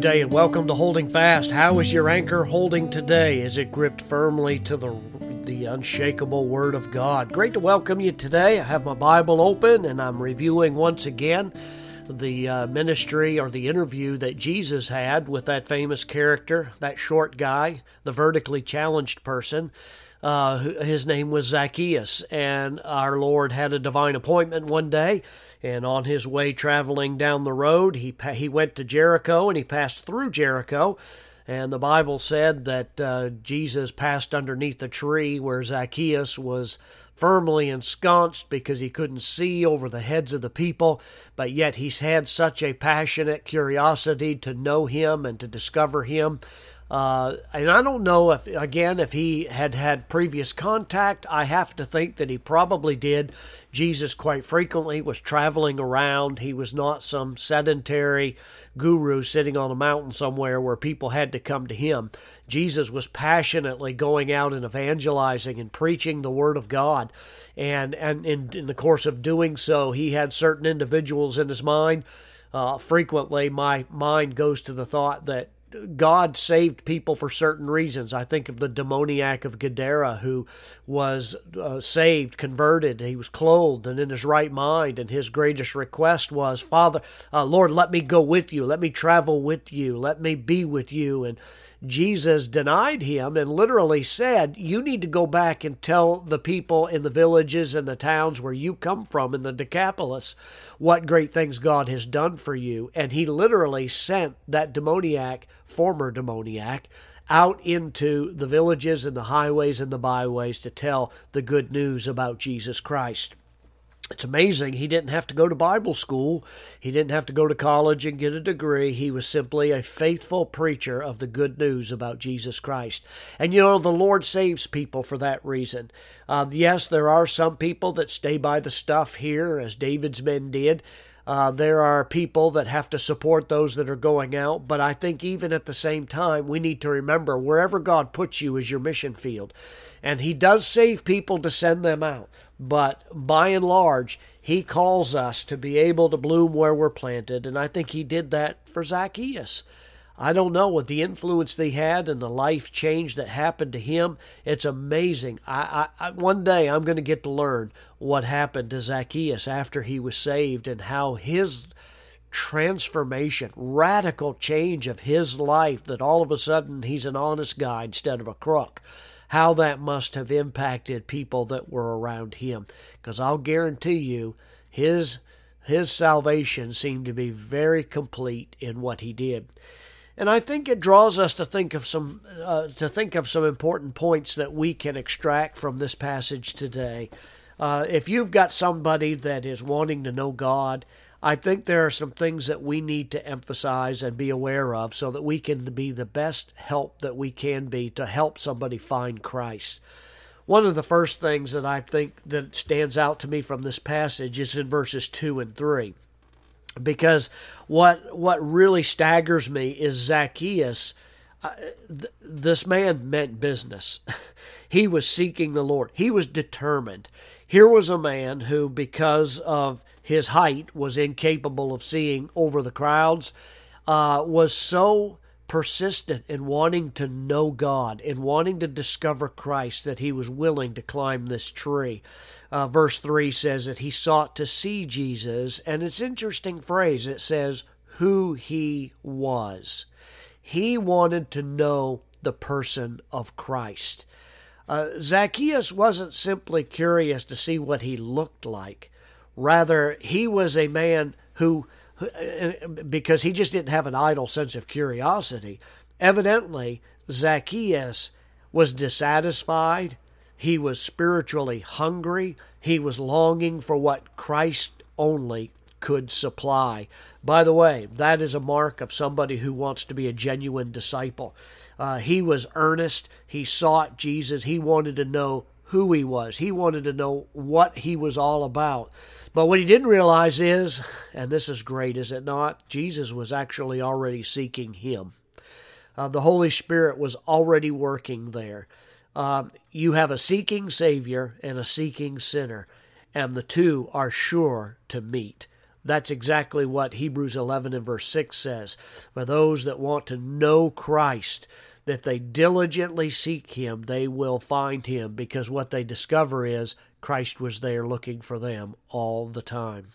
Day and welcome to Holding Fast. How is your anchor holding today? Is it gripped firmly to the the unshakable Word of God? Great to welcome you today. I have my Bible open and I'm reviewing once again the uh, ministry or the interview that Jesus had with that famous character, that short guy, the vertically challenged person. Uh, his name was Zacchaeus, and our Lord had a divine appointment one day. And on his way traveling down the road, he he went to Jericho and he passed through Jericho. And the Bible said that uh, Jesus passed underneath a tree where Zacchaeus was firmly ensconced because he couldn't see over the heads of the people, but yet he's had such a passionate curiosity to know him and to discover him uh, and I don't know if, again, if he had had previous contact. I have to think that he probably did. Jesus quite frequently was traveling around. He was not some sedentary guru sitting on a mountain somewhere where people had to come to him. Jesus was passionately going out and evangelizing and preaching the word of God. And, and in, in the course of doing so, he had certain individuals in his mind. Uh, frequently, my mind goes to the thought that God saved people for certain reasons. I think of the demoniac of Gadara who was uh, saved, converted. He was clothed and in his right mind, and his greatest request was, Father, uh, Lord, let me go with you. Let me travel with you. Let me be with you. And Jesus denied him and literally said, You need to go back and tell the people in the villages and the towns where you come from in the Decapolis what great things God has done for you. And he literally sent that demoniac, former demoniac, out into the villages and the highways and the byways to tell the good news about Jesus Christ. It's amazing he didn't have to go to Bible school. He didn't have to go to college and get a degree. He was simply a faithful preacher of the good news about Jesus Christ. And you know, the Lord saves people for that reason. Uh, yes, there are some people that stay by the stuff here, as David's men did. Uh, there are people that have to support those that are going out, but I think even at the same time, we need to remember wherever God puts you is your mission field. And He does save people to send them out. But by and large, he calls us to be able to bloom where we're planted, and I think he did that for Zacchaeus. I don't know what the influence they had and the life change that happened to him. It's amazing. I, I, I one day I'm going to get to learn what happened to Zacchaeus after he was saved and how his transformation, radical change of his life that all of a sudden he's an honest guy instead of a crook how that must have impacted people that were around him. Because I'll guarantee you, his his salvation seemed to be very complete in what he did. And I think it draws us to think of some uh, to think of some important points that we can extract from this passage today. Uh, if you've got somebody that is wanting to know God, I think there are some things that we need to emphasize and be aware of so that we can be the best help that we can be to help somebody find Christ. One of the first things that I think that stands out to me from this passage is in verses 2 and 3. Because what what really staggers me is Zacchaeus uh, th- this man meant business. he was seeking the Lord. He was determined. Here was a man who, because of his height, was incapable of seeing over the crowds, uh, was so persistent in wanting to know God and wanting to discover Christ that he was willing to climb this tree. Uh, verse 3 says that he sought to see Jesus, and it's interesting phrase. It says, who he was. He wanted to know the person of Christ. Uh, Zacchaeus wasn't simply curious to see what he looked like. Rather, he was a man who, because he just didn't have an idle sense of curiosity, evidently, Zacchaeus was dissatisfied. He was spiritually hungry. He was longing for what Christ only could supply. By the way, that is a mark of somebody who wants to be a genuine disciple. Uh, he was earnest. He sought Jesus. He wanted to know who he was. He wanted to know what he was all about. But what he didn't realize is, and this is great, is it not? Jesus was actually already seeking him. Uh, the Holy Spirit was already working there. Um, you have a seeking Savior and a seeking sinner, and the two are sure to meet. That's exactly what Hebrews 11 and verse 6 says. For those that want to know Christ, if they diligently seek Him, they will find Him because what they discover is Christ was there looking for them all the time.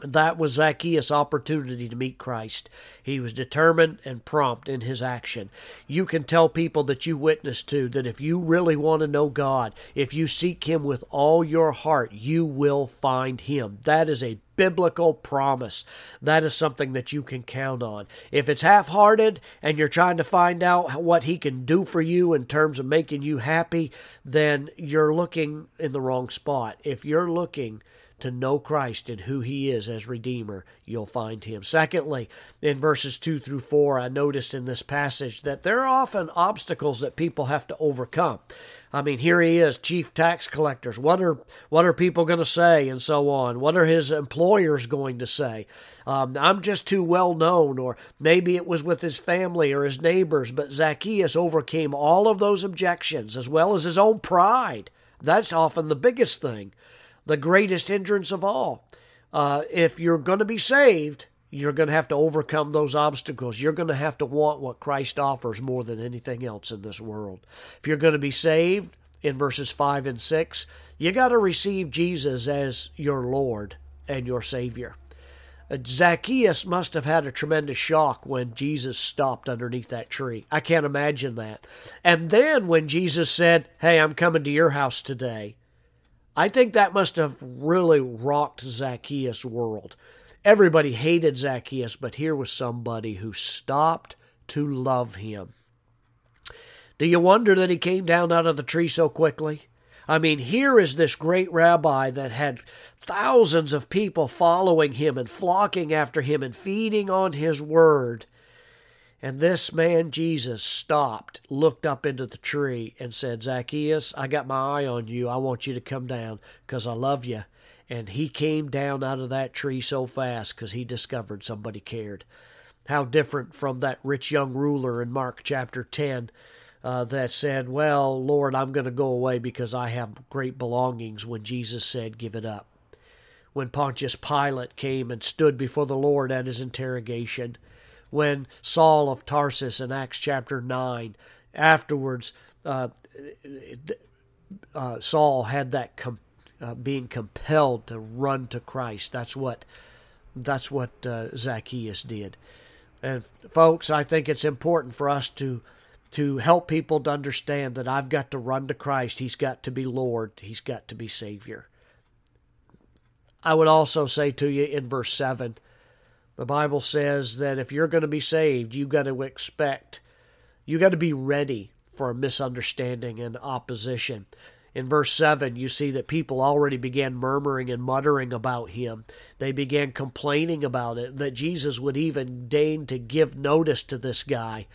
That was Zacchaeus' opportunity to meet Christ. He was determined and prompt in his action. You can tell people that you witness to that if you really want to know God, if you seek Him with all your heart, you will find Him. That is a biblical promise. That is something that you can count on. If it's half hearted and you're trying to find out what He can do for you in terms of making you happy, then you're looking in the wrong spot. If you're looking, to know Christ and who He is as Redeemer, you'll find Him. Secondly, in verses 2 through 4, I noticed in this passage that there are often obstacles that people have to overcome. I mean, here he is, chief tax collectors. What are what are people going to say, and so on? What are his employers going to say? Um, I'm just too well known, or maybe it was with his family or his neighbors. But Zacchaeus overcame all of those objections as well as his own pride. That's often the biggest thing the greatest hindrance of all. Uh, if you're going to be saved, you're going to have to overcome those obstacles. You're going to have to want what Christ offers more than anything else in this world. If you're going to be saved, in verses 5 and 6, you got to receive Jesus as your Lord and your Savior. Uh, Zacchaeus must have had a tremendous shock when Jesus stopped underneath that tree. I can't imagine that. And then when Jesus said, Hey, I'm coming to your house today, I think that must have really rocked Zacchaeus' world. Everybody hated Zacchaeus, but here was somebody who stopped to love him. Do you wonder that he came down out of the tree so quickly? I mean, here is this great rabbi that had thousands of people following him and flocking after him and feeding on his word. And this man, Jesus, stopped, looked up into the tree, and said, Zacchaeus, I got my eye on you. I want you to come down because I love you. And he came down out of that tree so fast because he discovered somebody cared. How different from that rich young ruler in Mark chapter 10 uh, that said, Well, Lord, I'm going to go away because I have great belongings, when Jesus said, Give it up. When Pontius Pilate came and stood before the Lord at his interrogation, when Saul of Tarsus in Acts chapter 9, afterwards, uh, uh, Saul had that com- uh, being compelled to run to Christ. That's what that's what uh, Zacchaeus did. And folks, I think it's important for us to to help people to understand that I've got to run to Christ. He's got to be Lord. He's got to be Savior. I would also say to you in verse 7 the Bible says that if you're going to be saved, you've got to expect, you've got to be ready for misunderstanding and opposition. In verse 7, you see that people already began murmuring and muttering about him. They began complaining about it, that Jesus would even deign to give notice to this guy.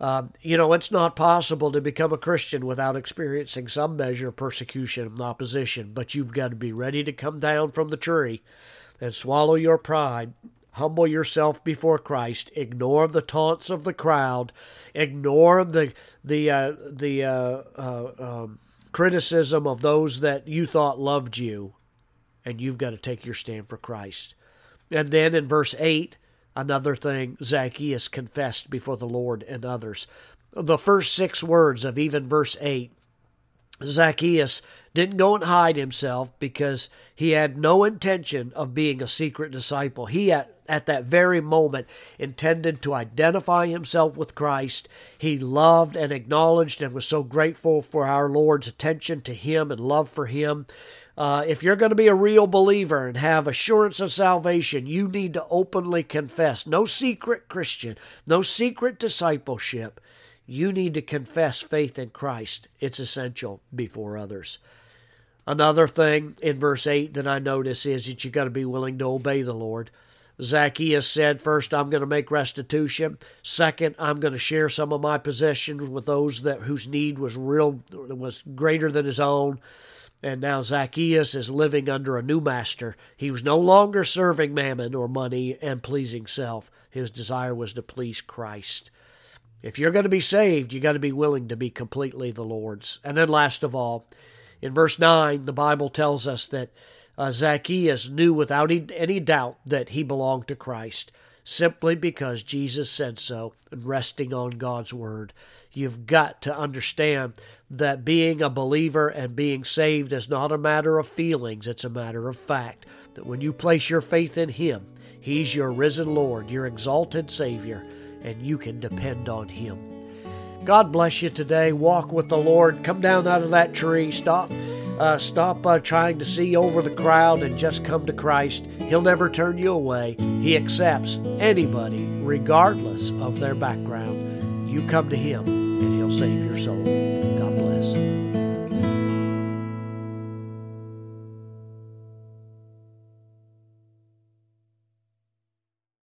Uh, you know, it's not possible to become a Christian without experiencing some measure of persecution and opposition, but you've got to be ready to come down from the tree and swallow your pride Humble yourself before Christ. Ignore the taunts of the crowd. Ignore the the uh, the uh, uh, um, criticism of those that you thought loved you, and you've got to take your stand for Christ. And then in verse eight, another thing Zacchaeus confessed before the Lord and others. The first six words of even verse eight Zacchaeus didn't go and hide himself because he had no intention of being a secret disciple. He had at that very moment intended to identify himself with Christ. He loved and acknowledged and was so grateful for our Lord's attention to him and love for him. Uh, if you're going to be a real believer and have assurance of salvation, you need to openly confess. No secret Christian, no secret discipleship. You need to confess faith in Christ. It's essential before others. Another thing in verse 8 that I notice is that you've got to be willing to obey the Lord. Zacchaeus said, First, I'm going to make restitution. Second, I'm going to share some of my possessions with those that whose need was real was greater than his own. And now Zacchaeus is living under a new master. He was no longer serving mammon or money and pleasing self. His desire was to please Christ. If you're going to be saved, you got to be willing to be completely the Lord's. And then last of all, in verse 9, the Bible tells us that Uh, Zacchaeus knew without any doubt that he belonged to Christ simply because Jesus said so and resting on God's word. You've got to understand that being a believer and being saved is not a matter of feelings, it's a matter of fact. That when you place your faith in Him, He's your risen Lord, your exalted Savior, and you can depend on Him. God bless you today. Walk with the Lord. Come down out of that tree. Stop. Uh, stop uh, trying to see over the crowd and just come to Christ. He'll never turn you away. He accepts anybody, regardless of their background. You come to Him, and He'll save your soul.